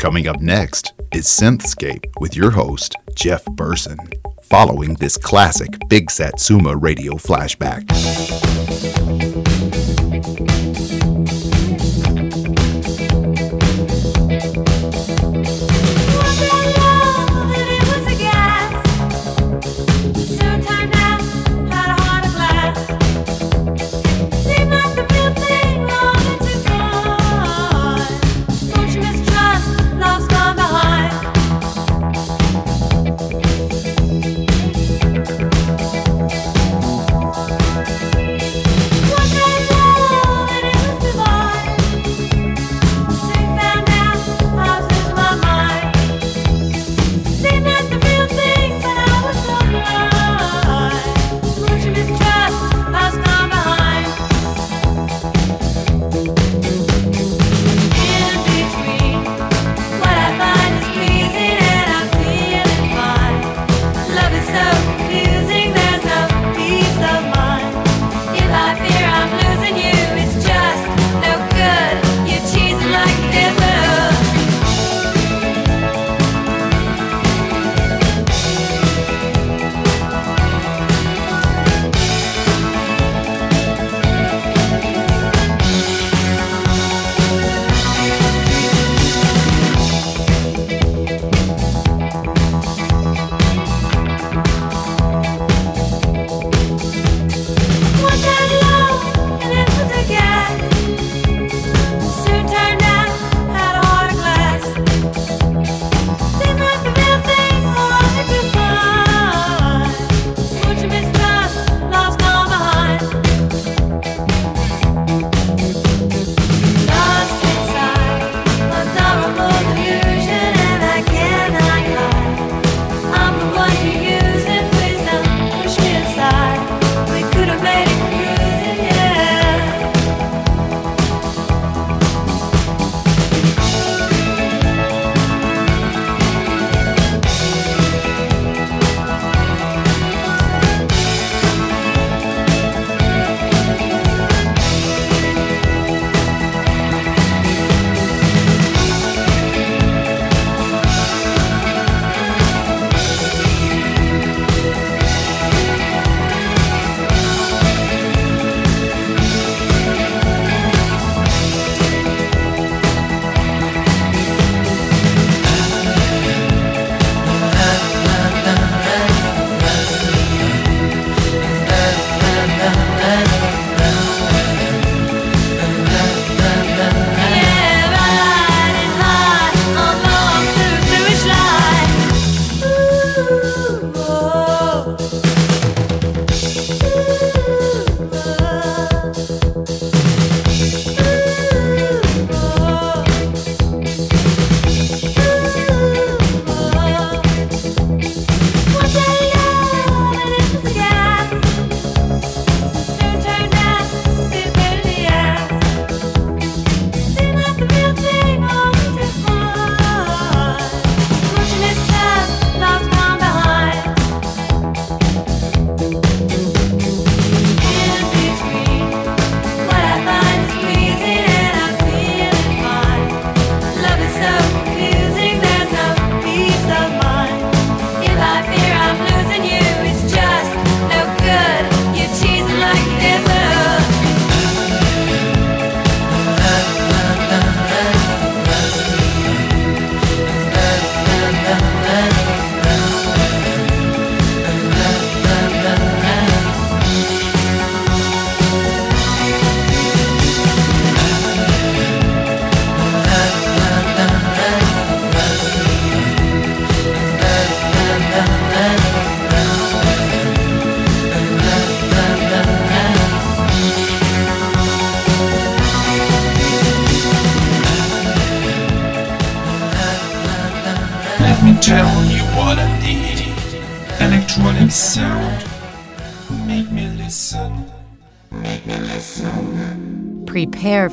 Coming up next is Synthscape with your host, Jeff Burson, following this classic Big Satsuma radio flashback.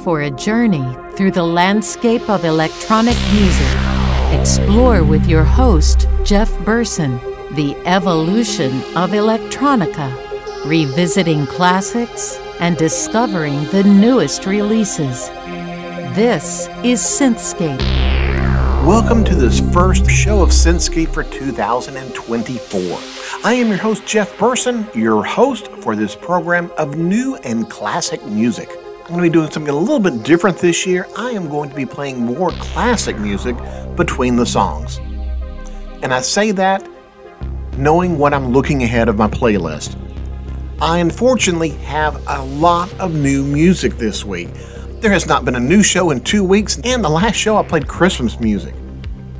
For a journey through the landscape of electronic music. Explore with your host, Jeff Burson, the evolution of electronica, revisiting classics and discovering the newest releases. This is Synthscape Welcome to this first show of Synthscape for 2024. I am your host, Jeff Burson, your host for this program of new and classic music. I'm going to be doing something a little bit different this year. I am going to be playing more classic music between the songs. And I say that knowing what I'm looking ahead of my playlist. I unfortunately have a lot of new music this week. There has not been a new show in two weeks, and the last show I played Christmas music.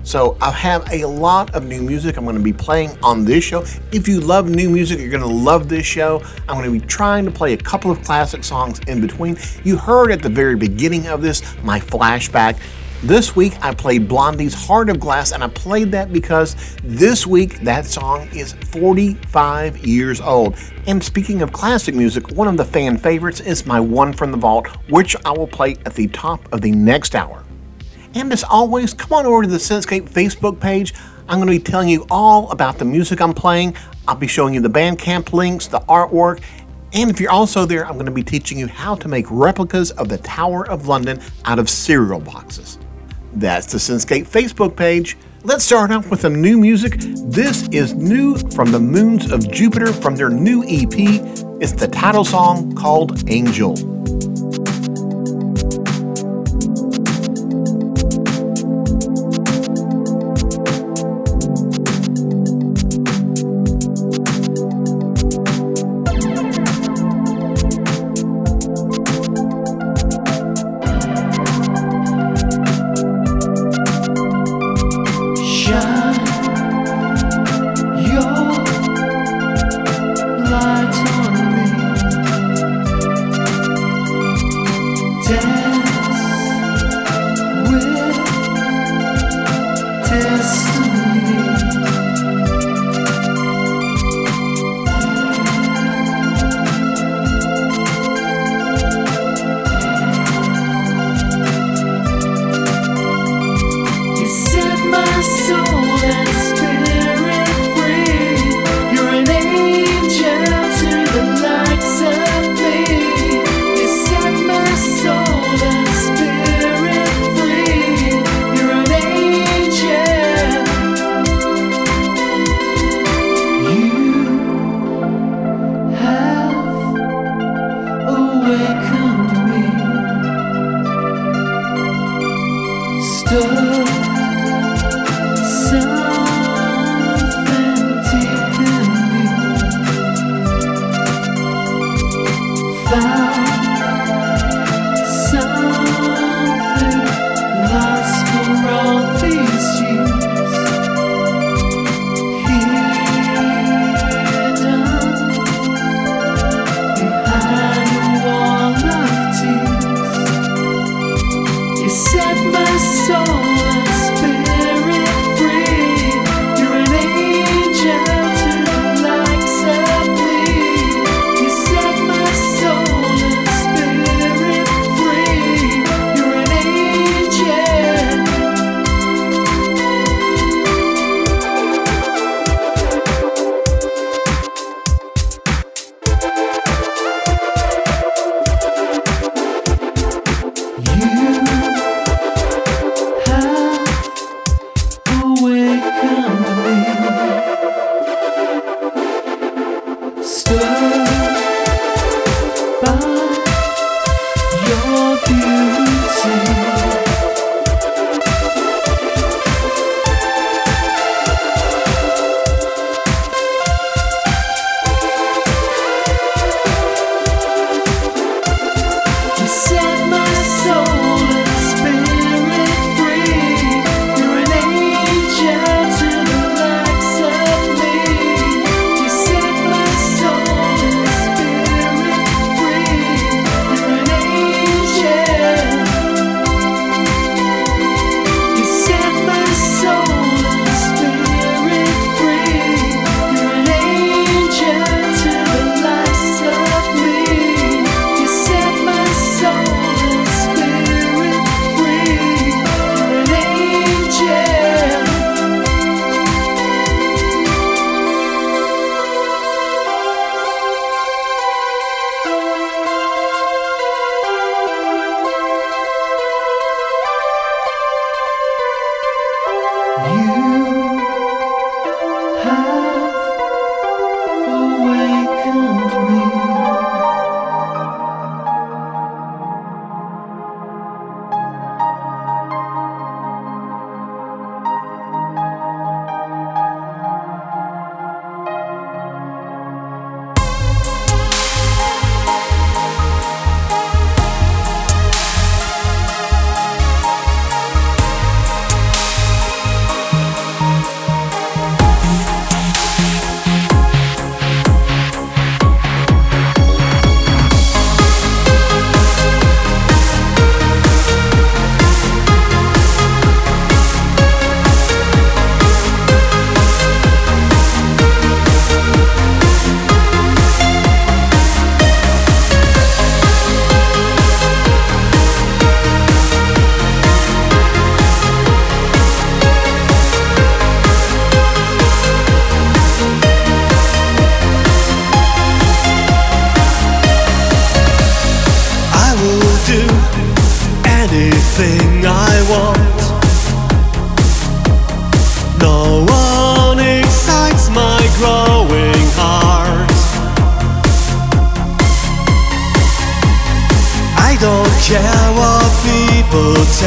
So I have a lot of new music I'm going to be playing on this show. If you love new music, you're going to love this show. I'm going to be trying to play a couple of classic songs in between. You heard at the very beginning of this my flashback. This week I played Blondie's Heart of Glass, and I played that because this week that song is 45 years old. And speaking of classic music, one of the fan favorites is my One from the Vault, which I will play at the top of the next hour. And as always, come on over to the Synthscape Facebook page. I'm going to be telling you all about the music I'm playing. I'll be showing you the Bandcamp links, the artwork, and if you're also there, I'm going to be teaching you how to make replicas of the Tower of London out of cereal boxes. That's the Synthscape Facebook page. Let's start off with some new music. This is new from the Moons of Jupiter from their new EP. It's the title song called Angel.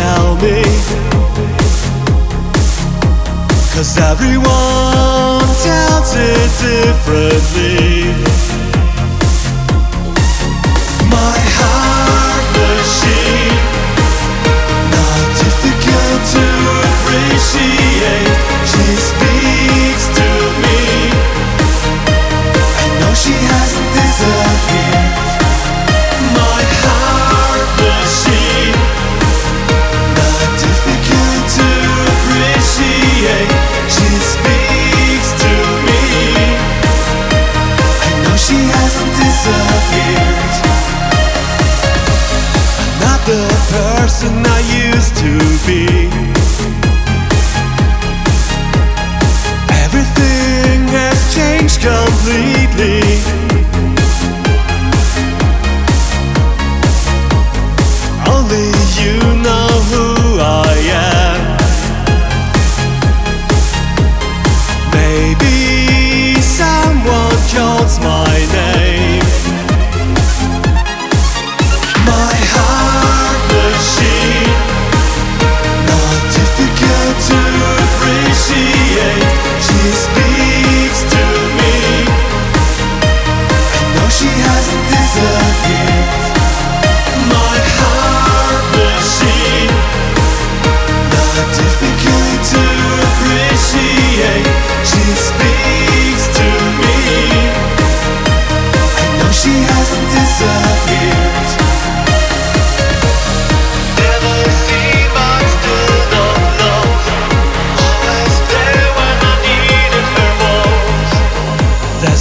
tell me. Cause everyone tells it differently. My heart machine. Not difficult to appreciate. tonight.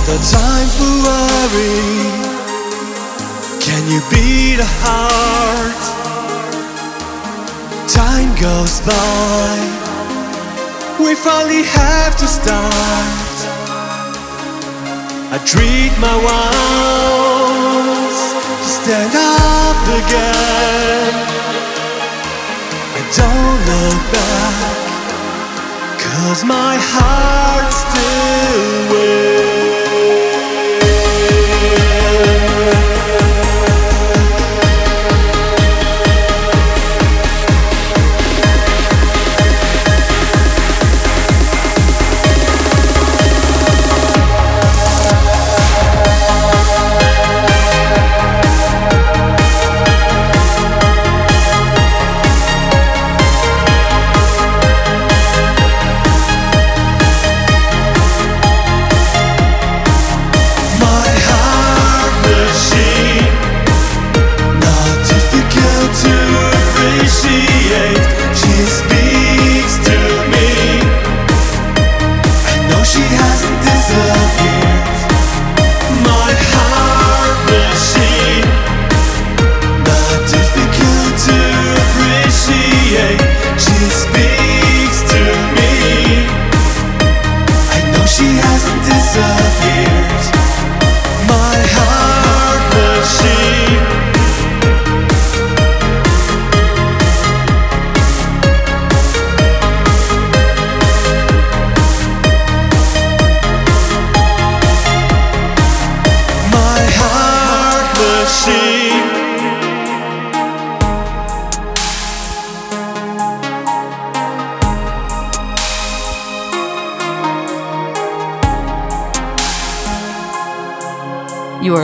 the time for worry. Can you beat a heart? Time goes by. We finally have to start. I treat my wounds to stand up again. I don't look back, cause my heart still will.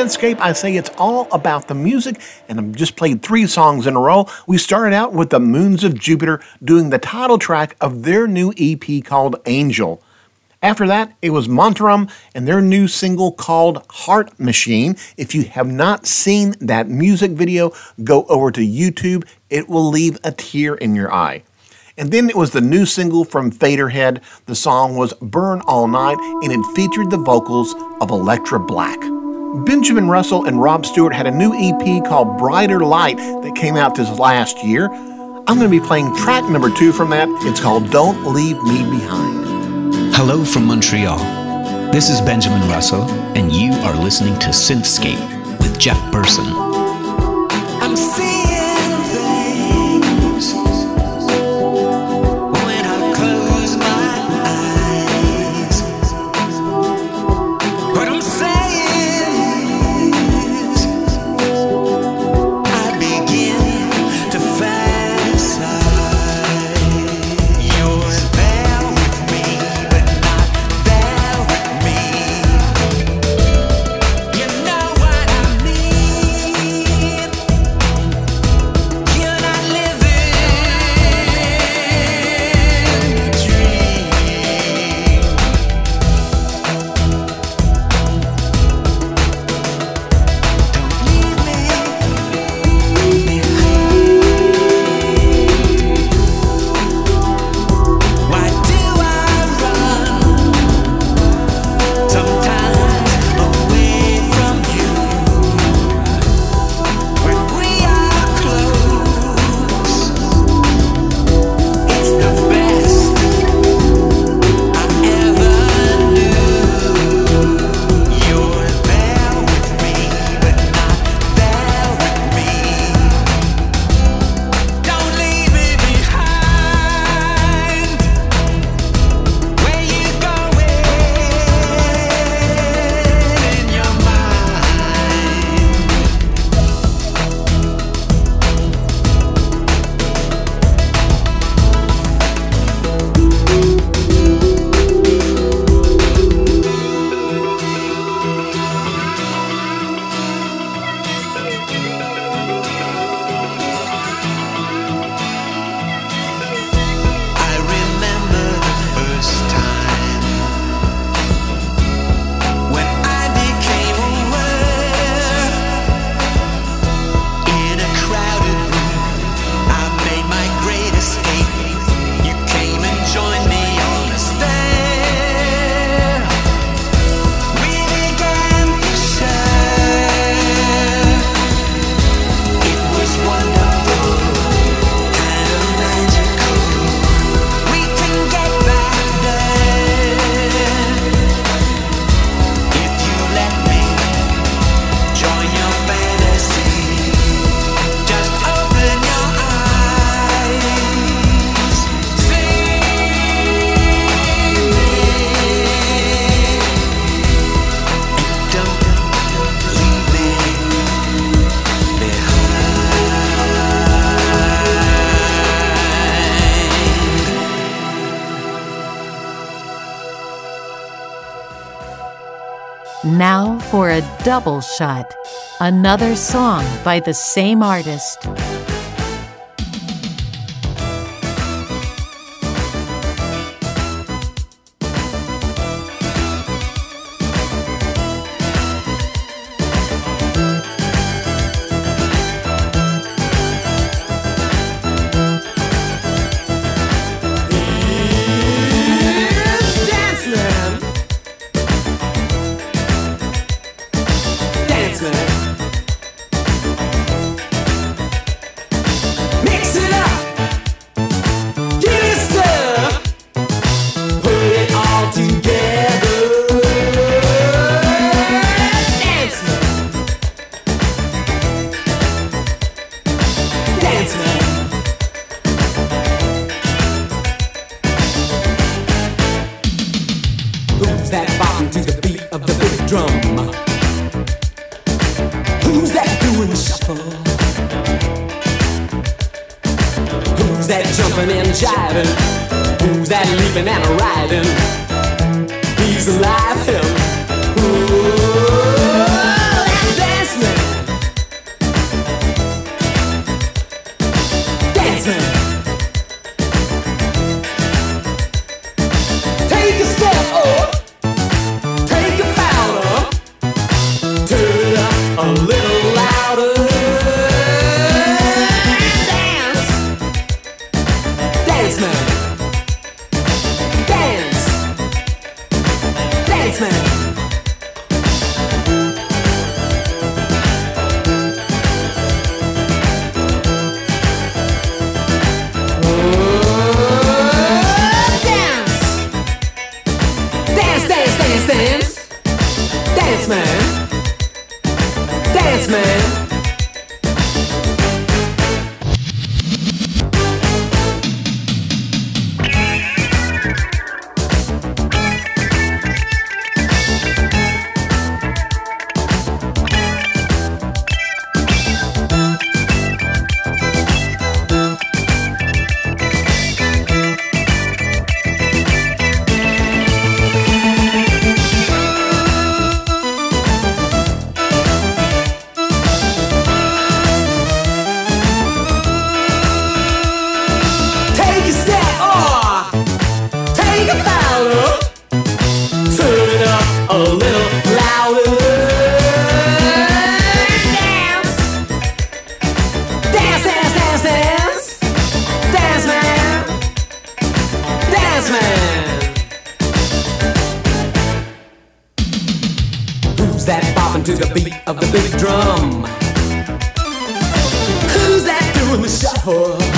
Here Synthscape, I say it's all about the music, and I've just played three songs in a row. We started out with the Moons of Jupiter doing the title track of their new EP called Angel. After that, it was Mondträume and their new single called Heart Machine. If you have not seen that music video, go over to YouTube. It will leave a tear in your eye. And then it was the new single from Faderhead. The song was Burn All Night, and it featured the vocals of Electra Black. Benjamin Russell and Rob Stuart had a new EP called Brighter Light that came out this last year. I'm going to be playing track number two from that. It's called Don't Leave Me Behind. Hello from Montreal. This is Benjamin Russell, and you are listening to Synthscape with Jeff Burson. Double Shot, another song by the same artist. a little louder. Dance, dance, dance, dance, dance, man, dance, man. Who's that bopping to the beat of the big drum? Who's that doing the shuffle?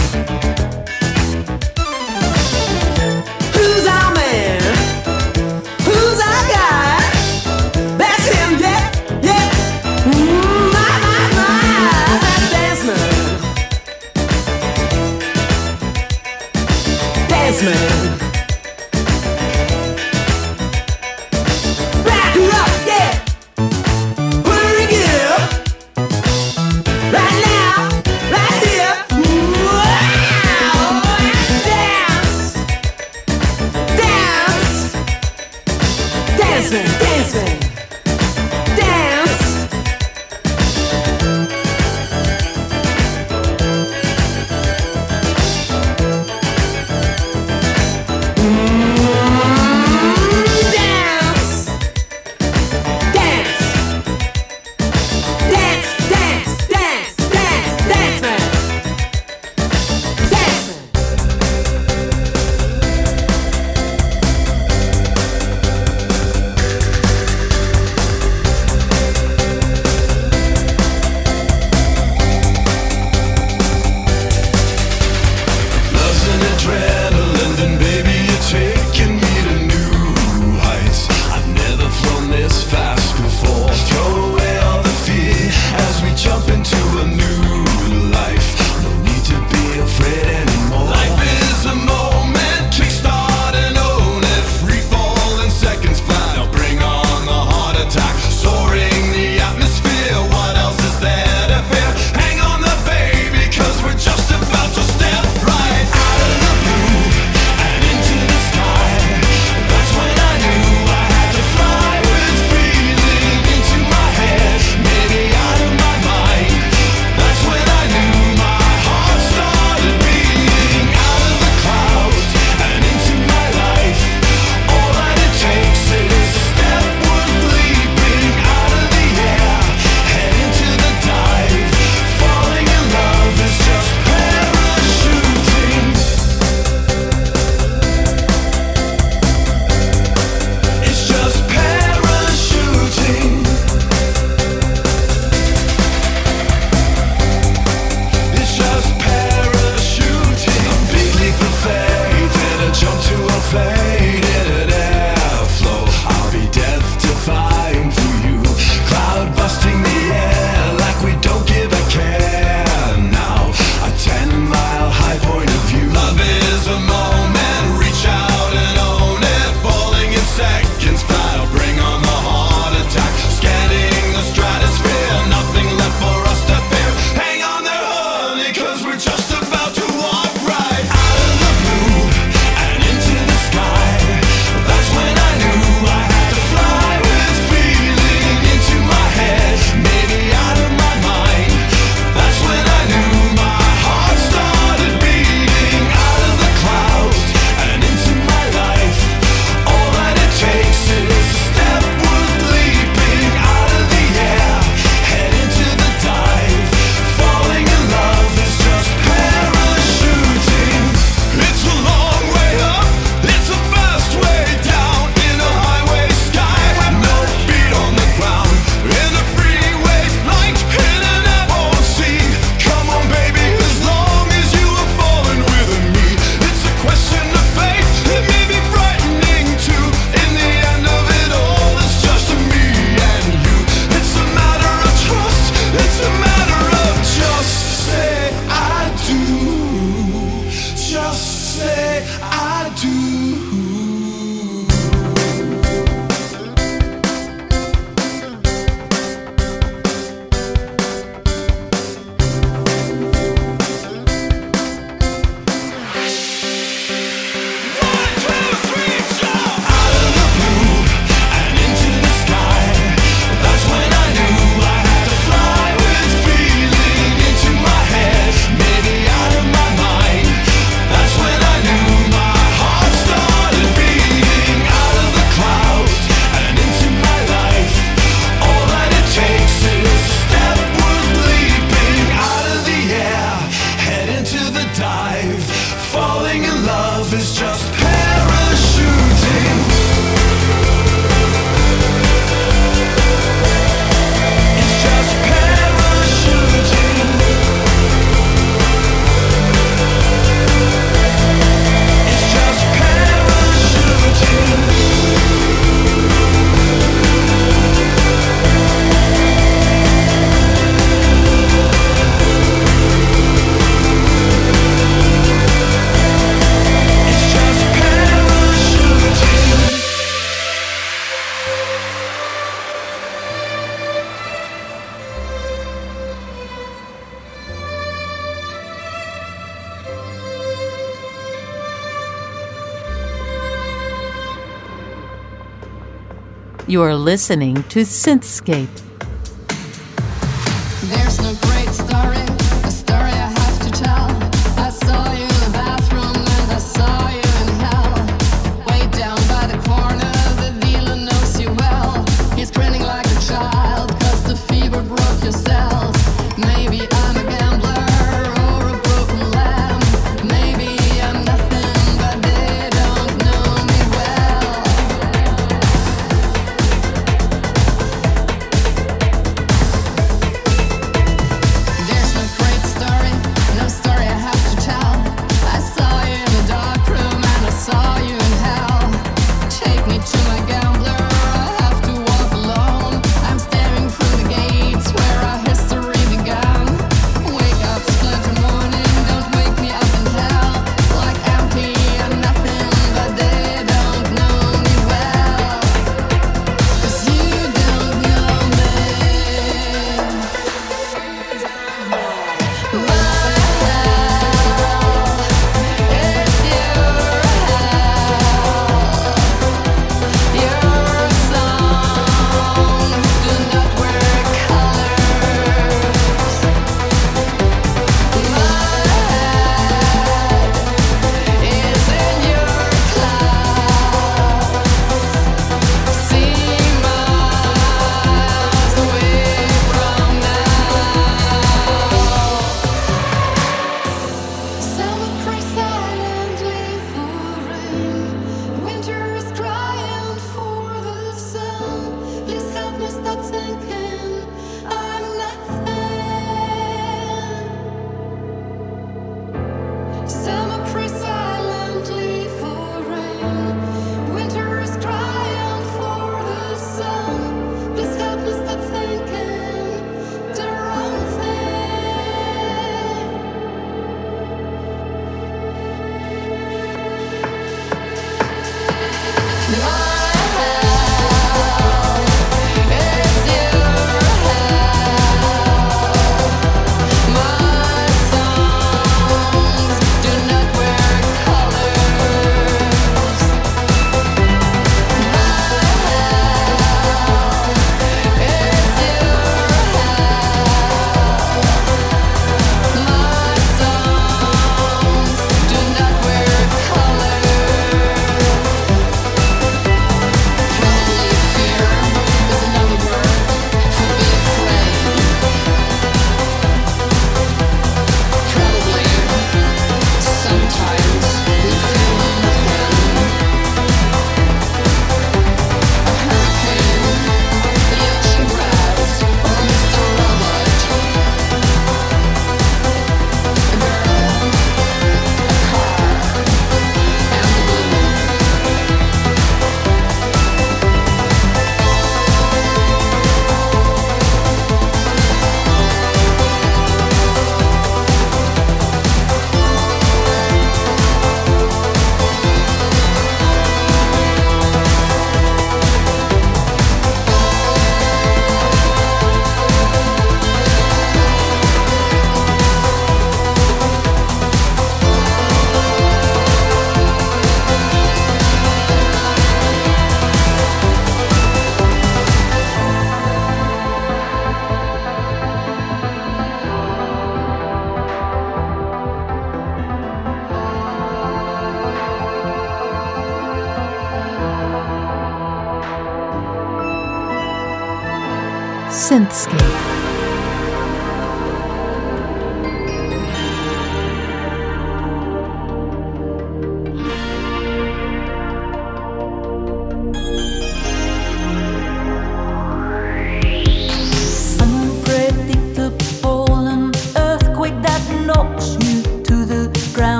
You're listening to Synthscape.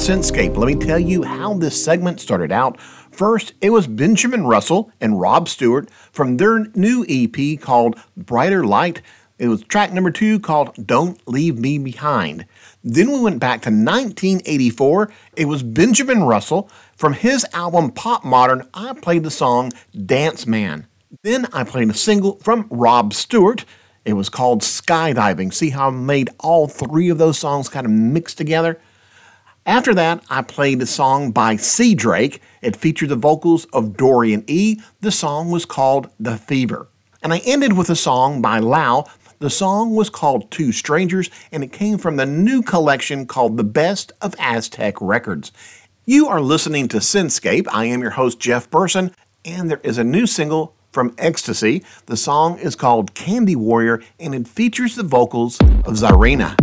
Synthscape. Let me tell you how this segment started out. First, it was Benjamin Russell and Rob Stuart from their new EP called Brighter Light. It was track number two called Don't Leave Me Behind. Then we went back to 1984. It was Benjamin Russell from his album Pop Modern. I played the song Dance Man. Then I played a single from Rob Stuart. It was called Skydiving. See how I made all three of those songs kind of mixed together? After that, I played a song by SEADRAKE. It featured the vocals of Dorian E. The song was called The Fever. And I ended with a song by Lau. The song was called Two Strangers, and it came from the new collection called The Best of Aztec Records. You are listening to Synthscape. I am your host, Jeff Burson, and there is a new single from Extize. The song is called Candy Warrior, and it features the vocals of Czarina.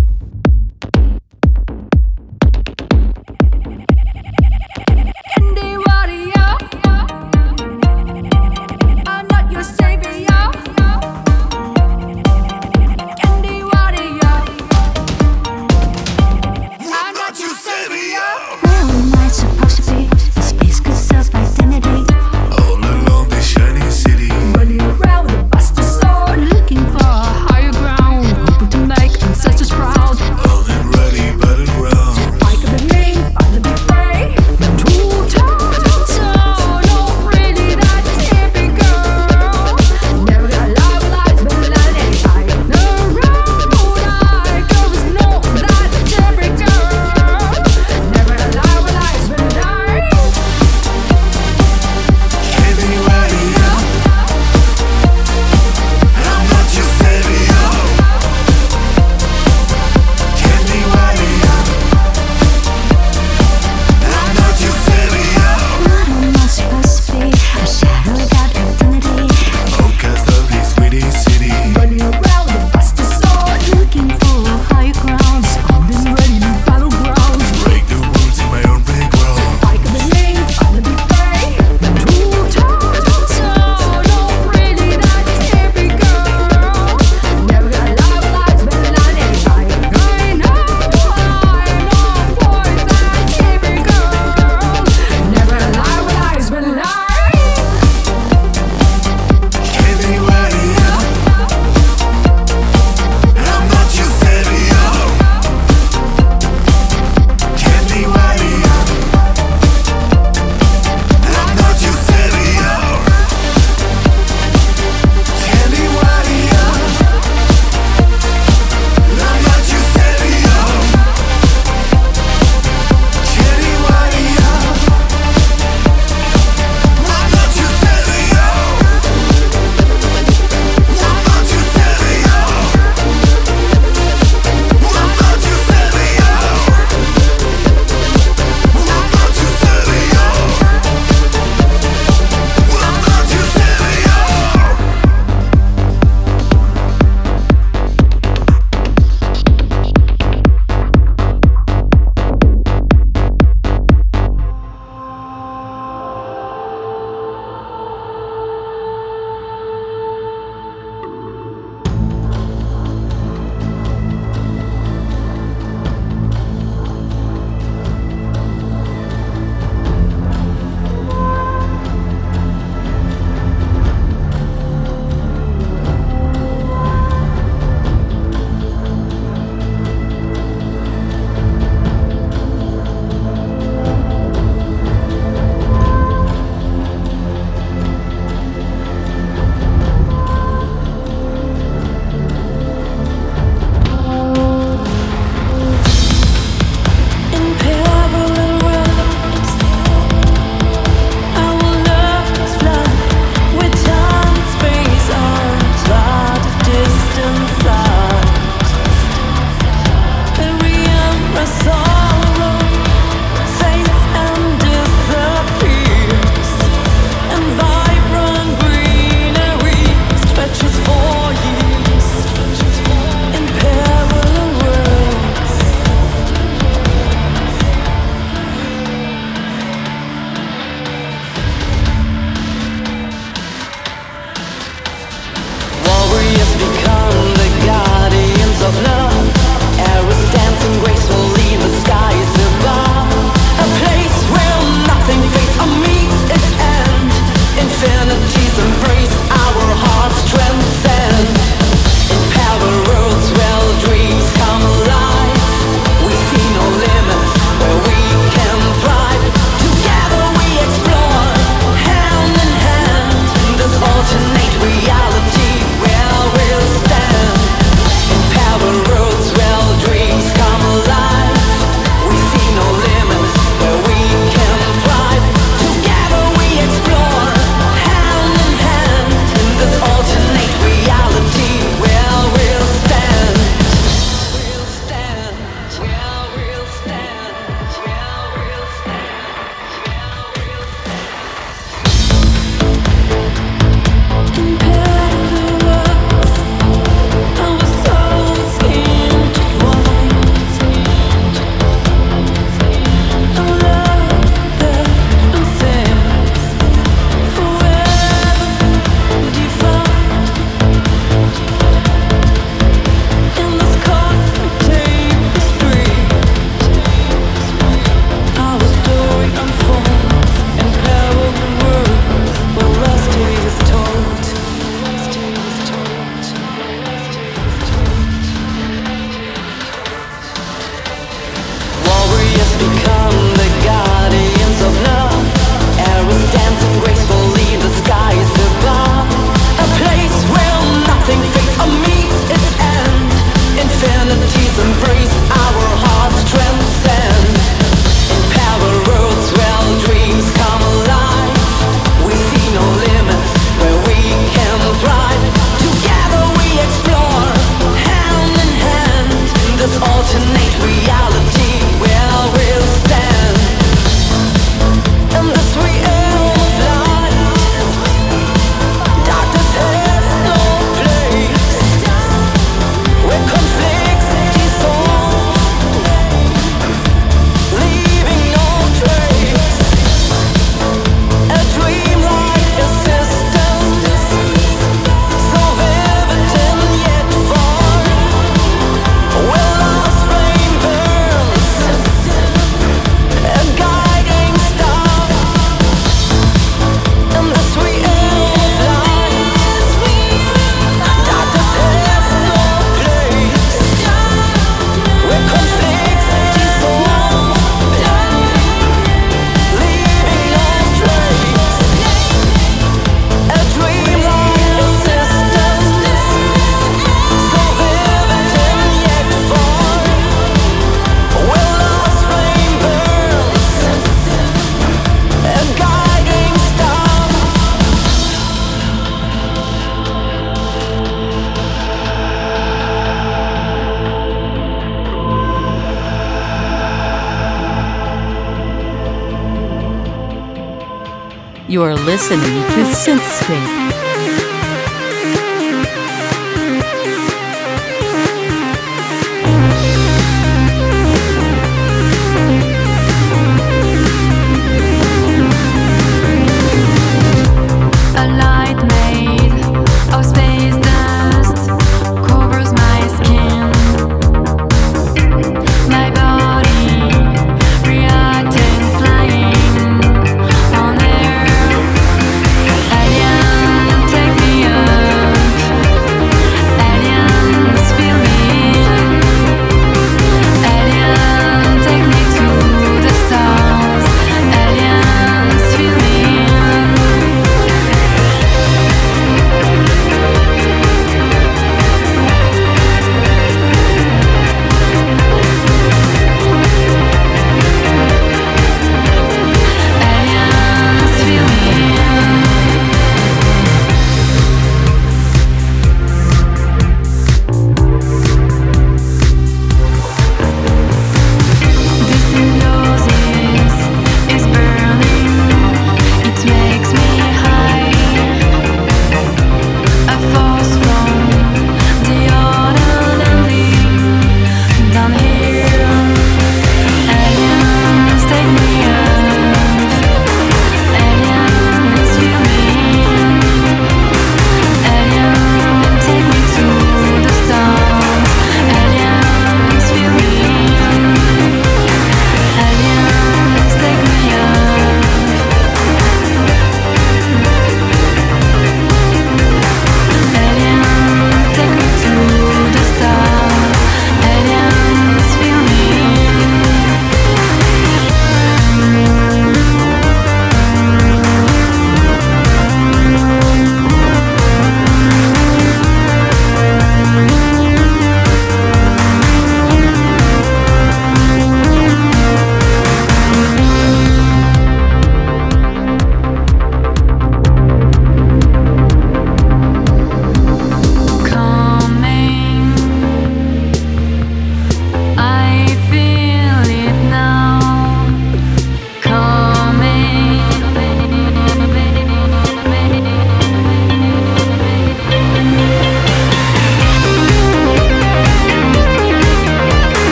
listening to SynthScape.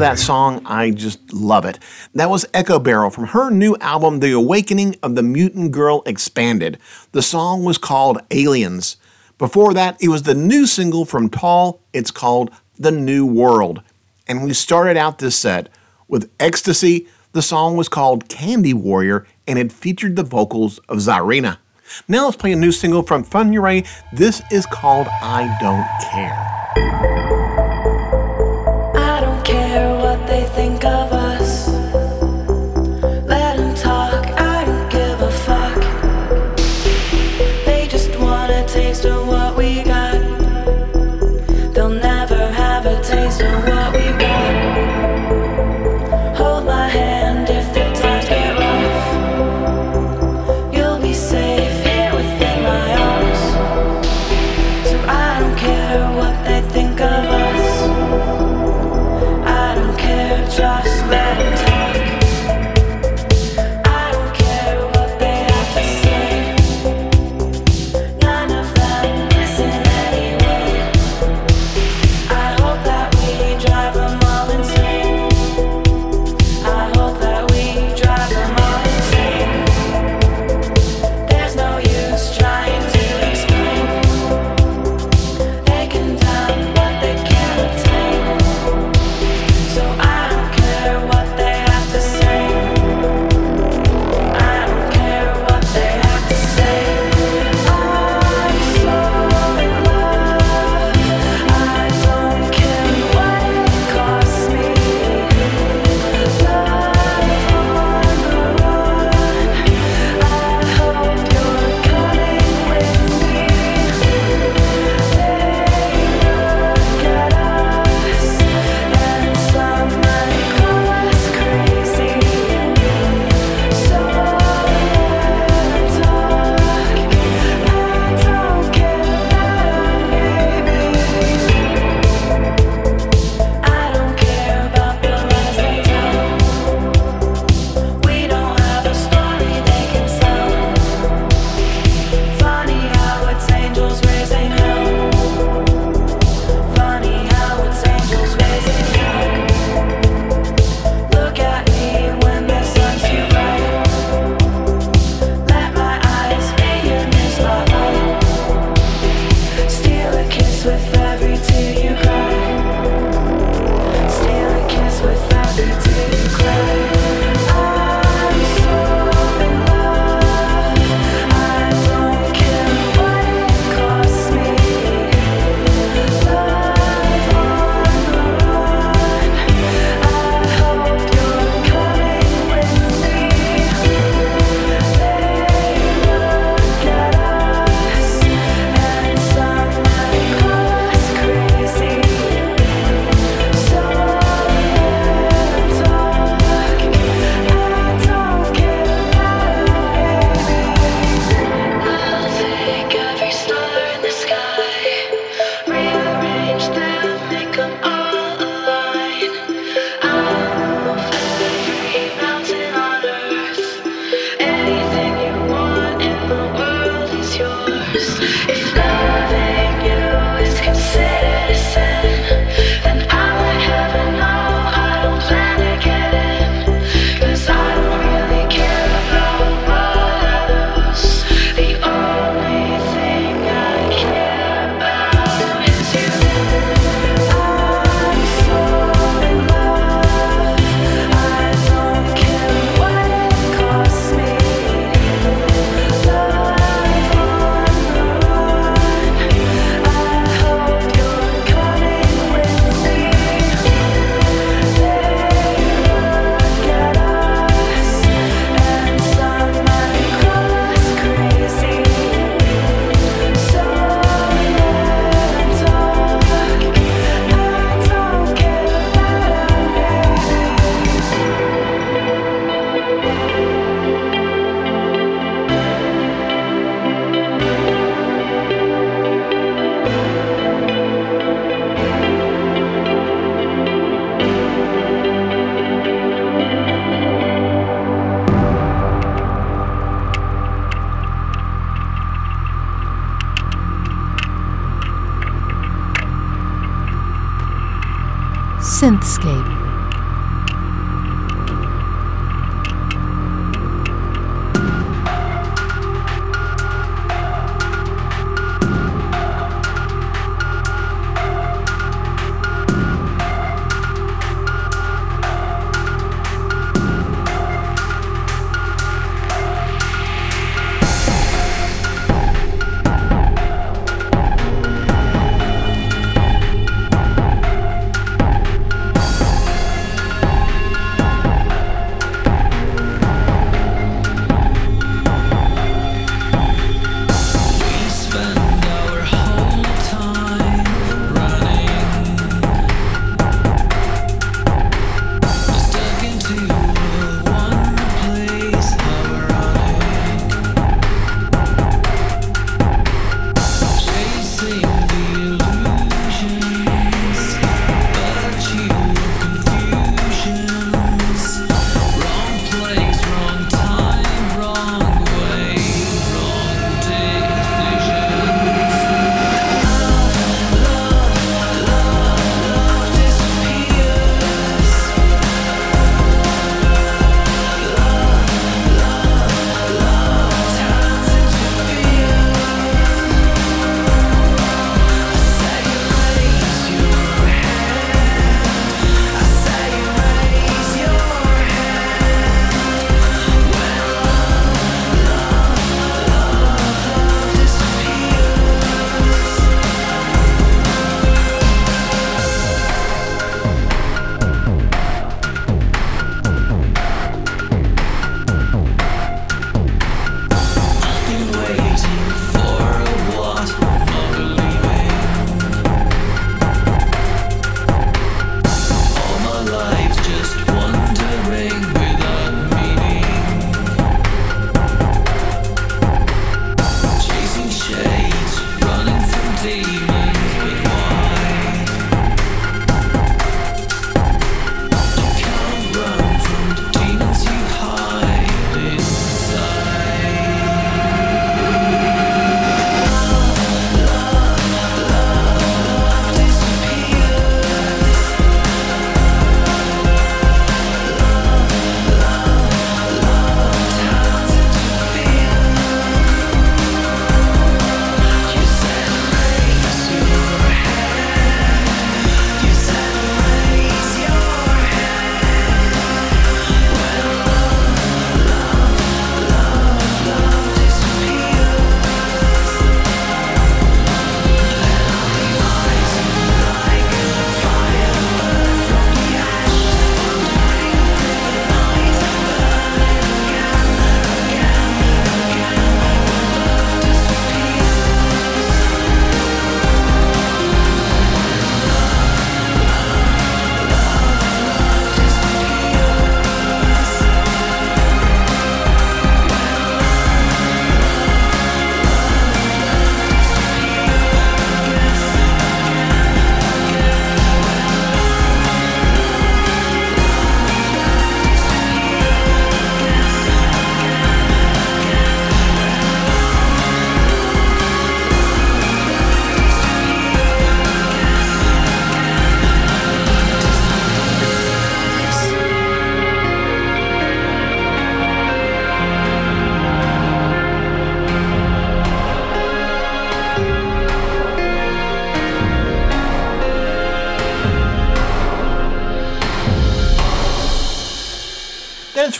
that song. I just love it. That was Echoberyl from her new album, The Awakening of the Mutant Girl Expanded. The song was called Aliens. Before that, it was the new single from TOAL. It's called The New World. And we started out this set with Extize. The song was called Candy Warrior and it featured the vocals of Czarina. Now let's play a new single from Funayūrei. This is called I Don't Care. Synthscape.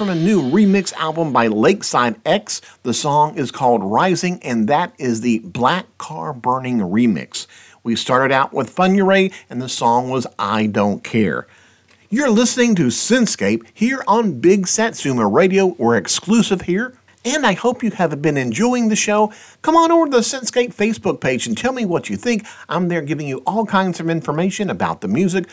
From a new remix album by Lakeside X. The song is called Rising, and that is the Black Car Burning remix. We started out with Funayūrei, and the song was I Don't Care. You're listening to Synthscape here on Big Satsuma Radio. We're exclusive here, and I hope you have been enjoying the show. Come on over to the Synthscape Facebook page and tell me what you think. I'm there giving you all kinds of information about the music,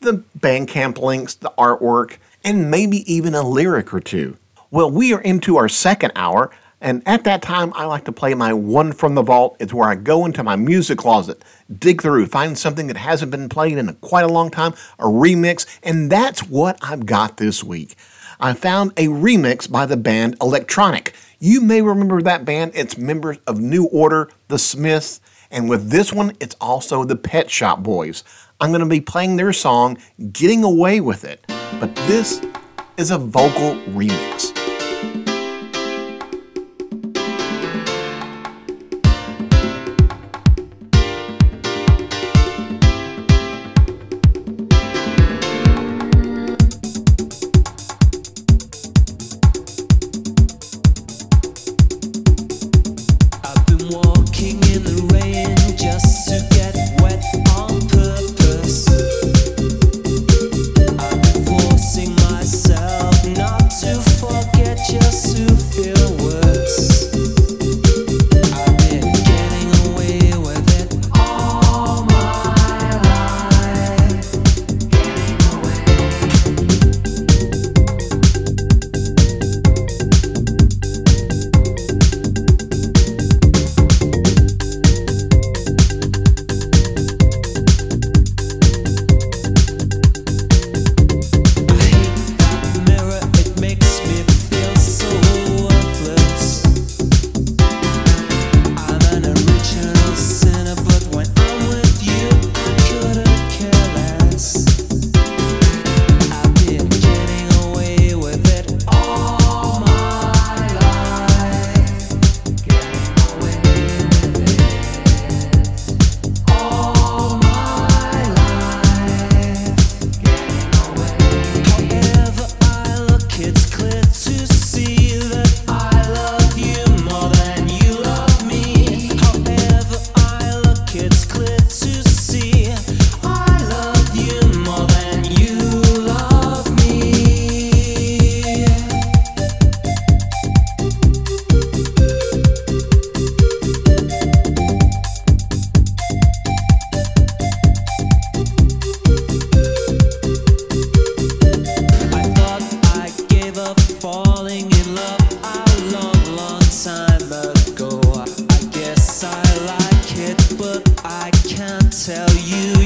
the Bandcamp links, the artwork, and maybe even a lyric or two. Well, we are into our second hour, and at that time, I like to play my one from the vault. It's where I go into my music closet, dig through, find something that hasn't been played in a, quite a long time, a remix, and that's what I've got this week. I found a remix by the band Electronic. You may remember that band, it's members of New Order, The Smiths, and with this one, it's also the Pet Shop Boys. I'm going to be playing their song, Getting Away with It. But this is a vocal remix.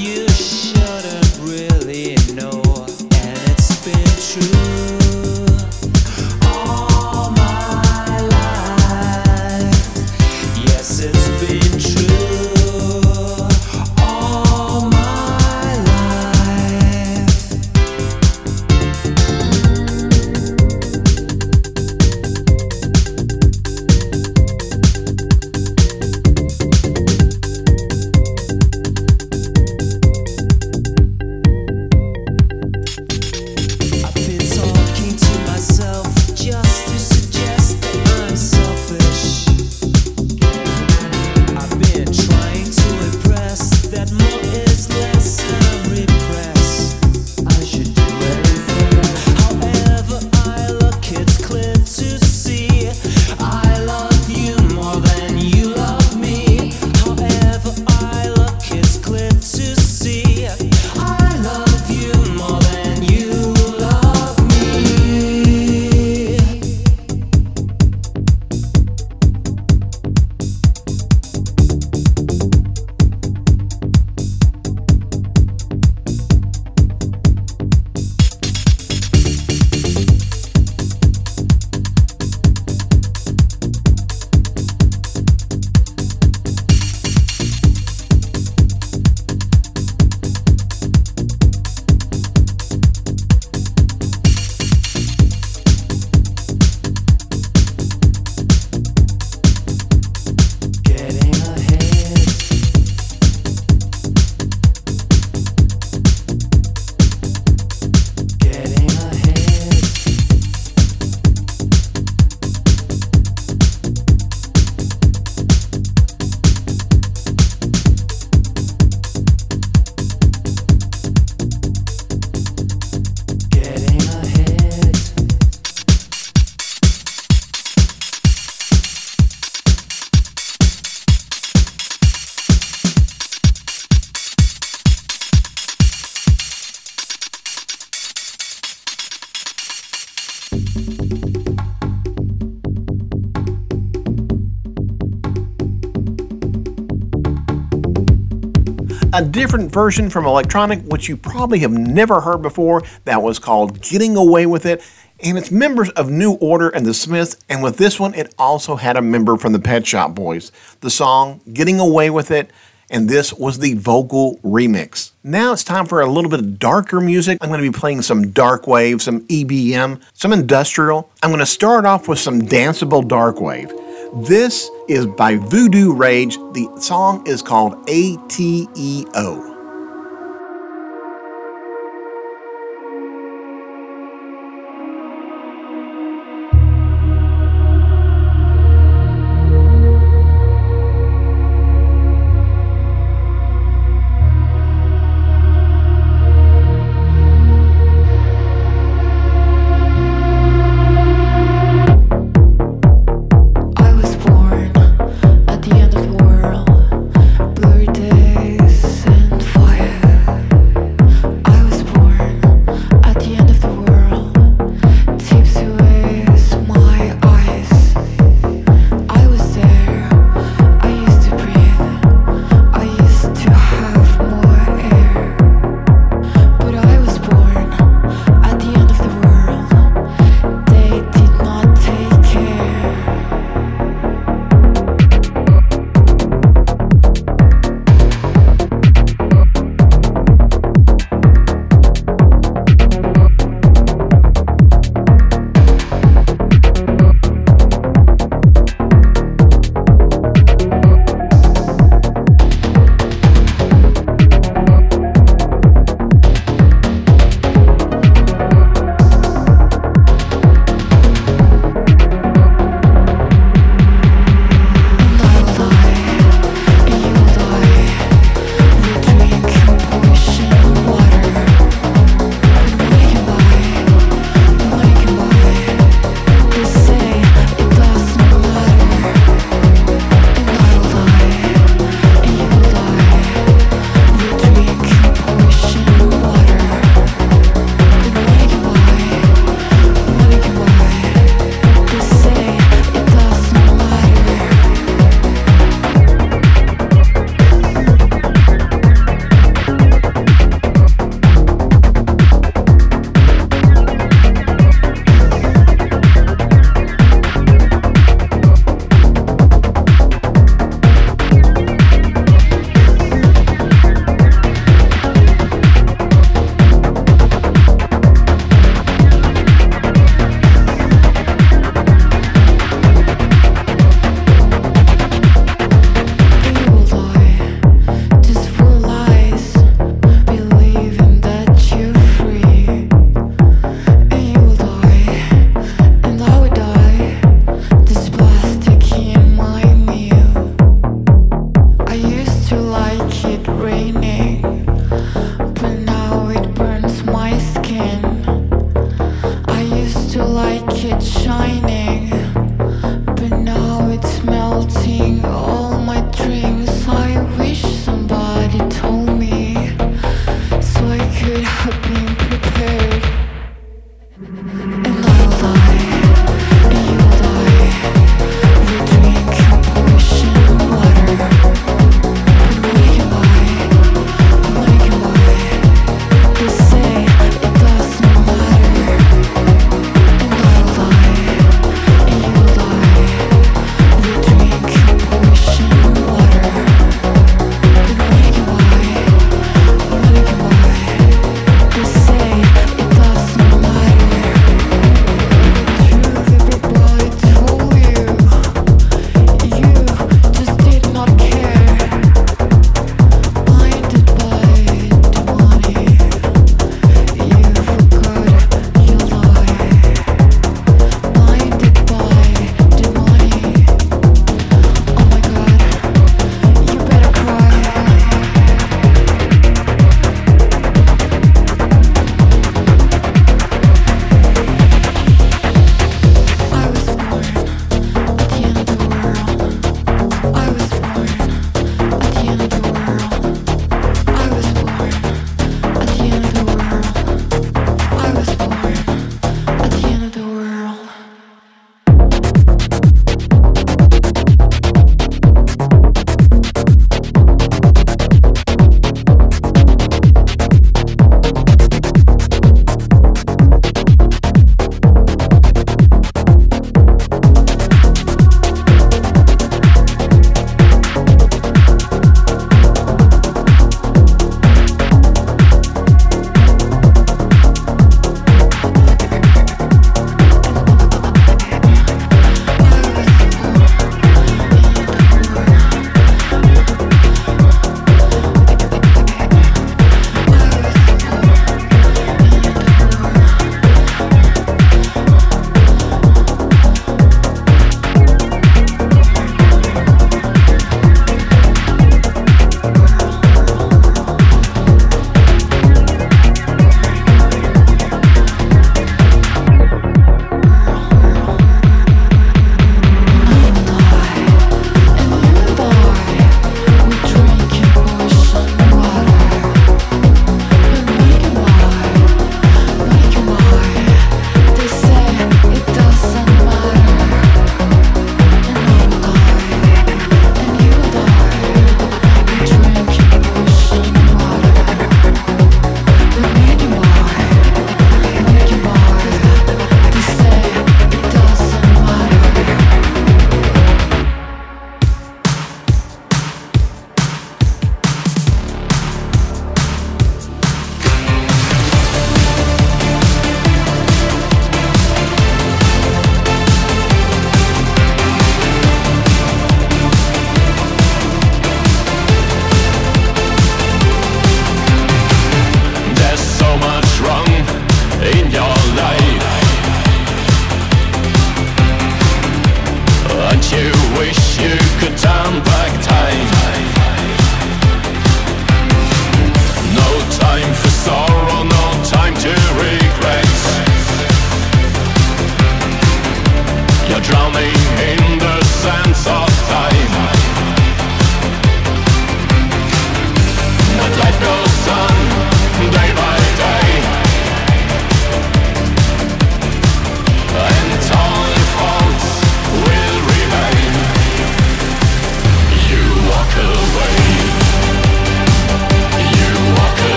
you. a different version from Electronic, which you probably have never heard before, that was called Getting Away With It. And it's members of New Order and The Smiths, and with this one, it also had a member from the Pet Shop Boys. The song Getting Away With It and this was the vocal remix. Now it's time for a little bit of darker music. I'm going to be playing some dark wave, some EBM, some industrial. I'm going to start off with some danceable dark wave. This is by Voodoo Rage. The song is called ATEO.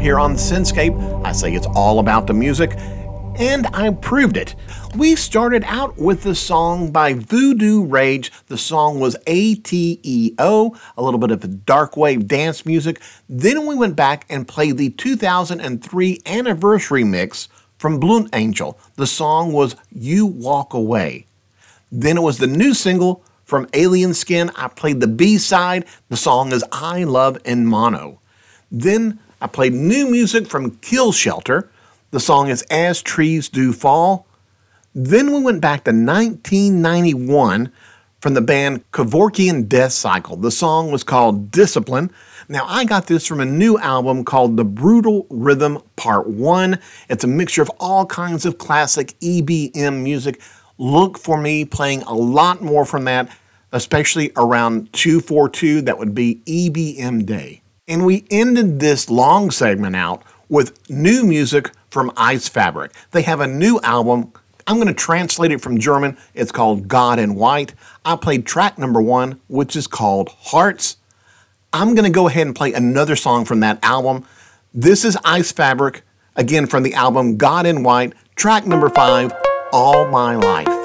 Here on Synthscape. I say it's all about the music, and I proved it. We started out with the song by Voodoo Rage. The song was ATEO, a little bit of dark wave dance music. Then we went back and played the 2003 anniversary mix from Blutengel. The song was You Walk Away. Then it was the new single from Alien Skin. I played the B side. The song is I Love in Mono. Then I played new music from Kill Shelter. The song is As Trees Do Fall. Then we went back to 1991 from the band Kevorkian Death Cycle. The song was called Discipline. Now, I got this from a new album called The Brutal Rhythm Part 1. It's a mixture of all kinds of classic EBM music. Look for me playing a lot more from that, especially around 242. That would be EBM Day. And we ended this long segment out with new music from Eisfabrik. They have a new album. I'm going to translate it from German. It's called God in White. I played track number one, which is called Hearts. I'm going to go ahead and play another song from that album. This is Eisfabrik, again from the album God in White, track number five, All My Life.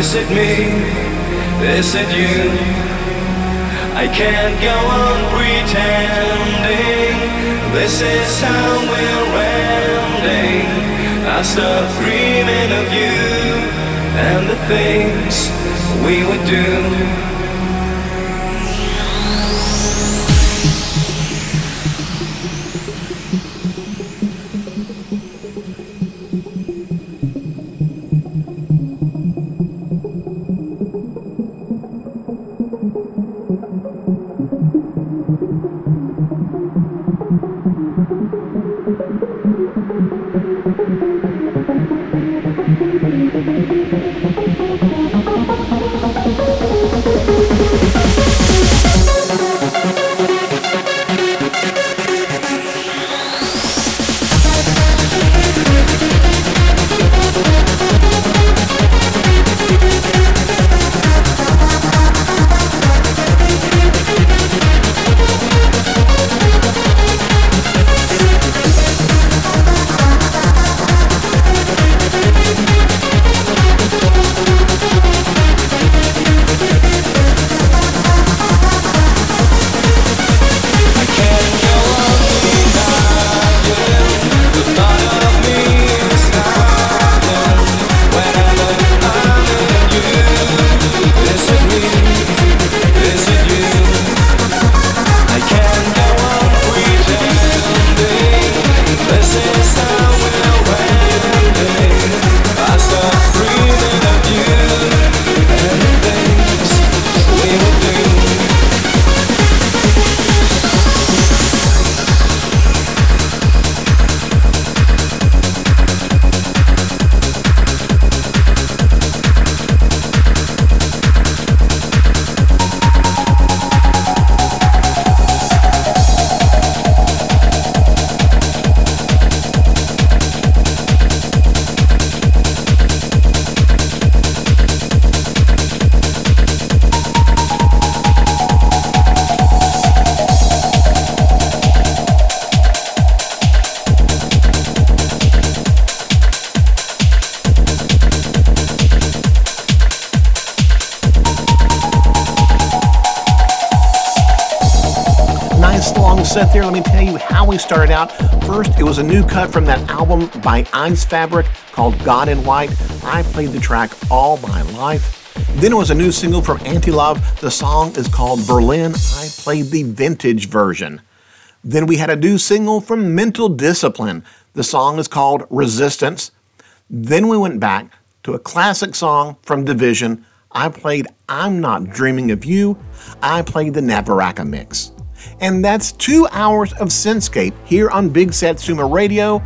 Is it me? Is you? I can't go on pretending this is how we're ending. I stop dreaming of you and the things we would do. By Eisfabrik called God in White. I played the track All My Life. Then it was a new single from Antilav. The song is called Berlin. I played the vintage version. Then we had a new single from Mental Discipline. The song is called Resistance. Then we went back to a classic song from Division. I played I'm Not Dreaming of You. I played the Navaraka mix. And that's two hours of Synthscape here on Big Satsuma Radio.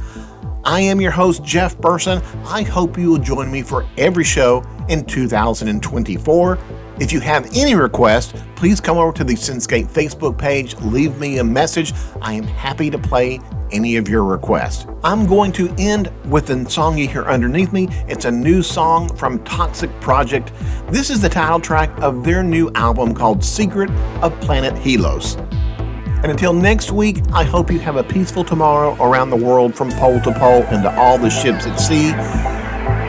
I am your host, Jeff Burson. I hope you will join me for every show in 2024. If you have any requests, please come over to the Synthscape Facebook page, leave me a message. I am happy to play any of your requests. I'm going to end with the song you hear underneath me. It's a new song from Toxxic Project. This is the title track of their new album called Secret of Planet Helos. And until next week, I hope you have a peaceful tomorrow around the world from pole to pole and to all the ships at sea.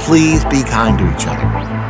Please be kind to each other.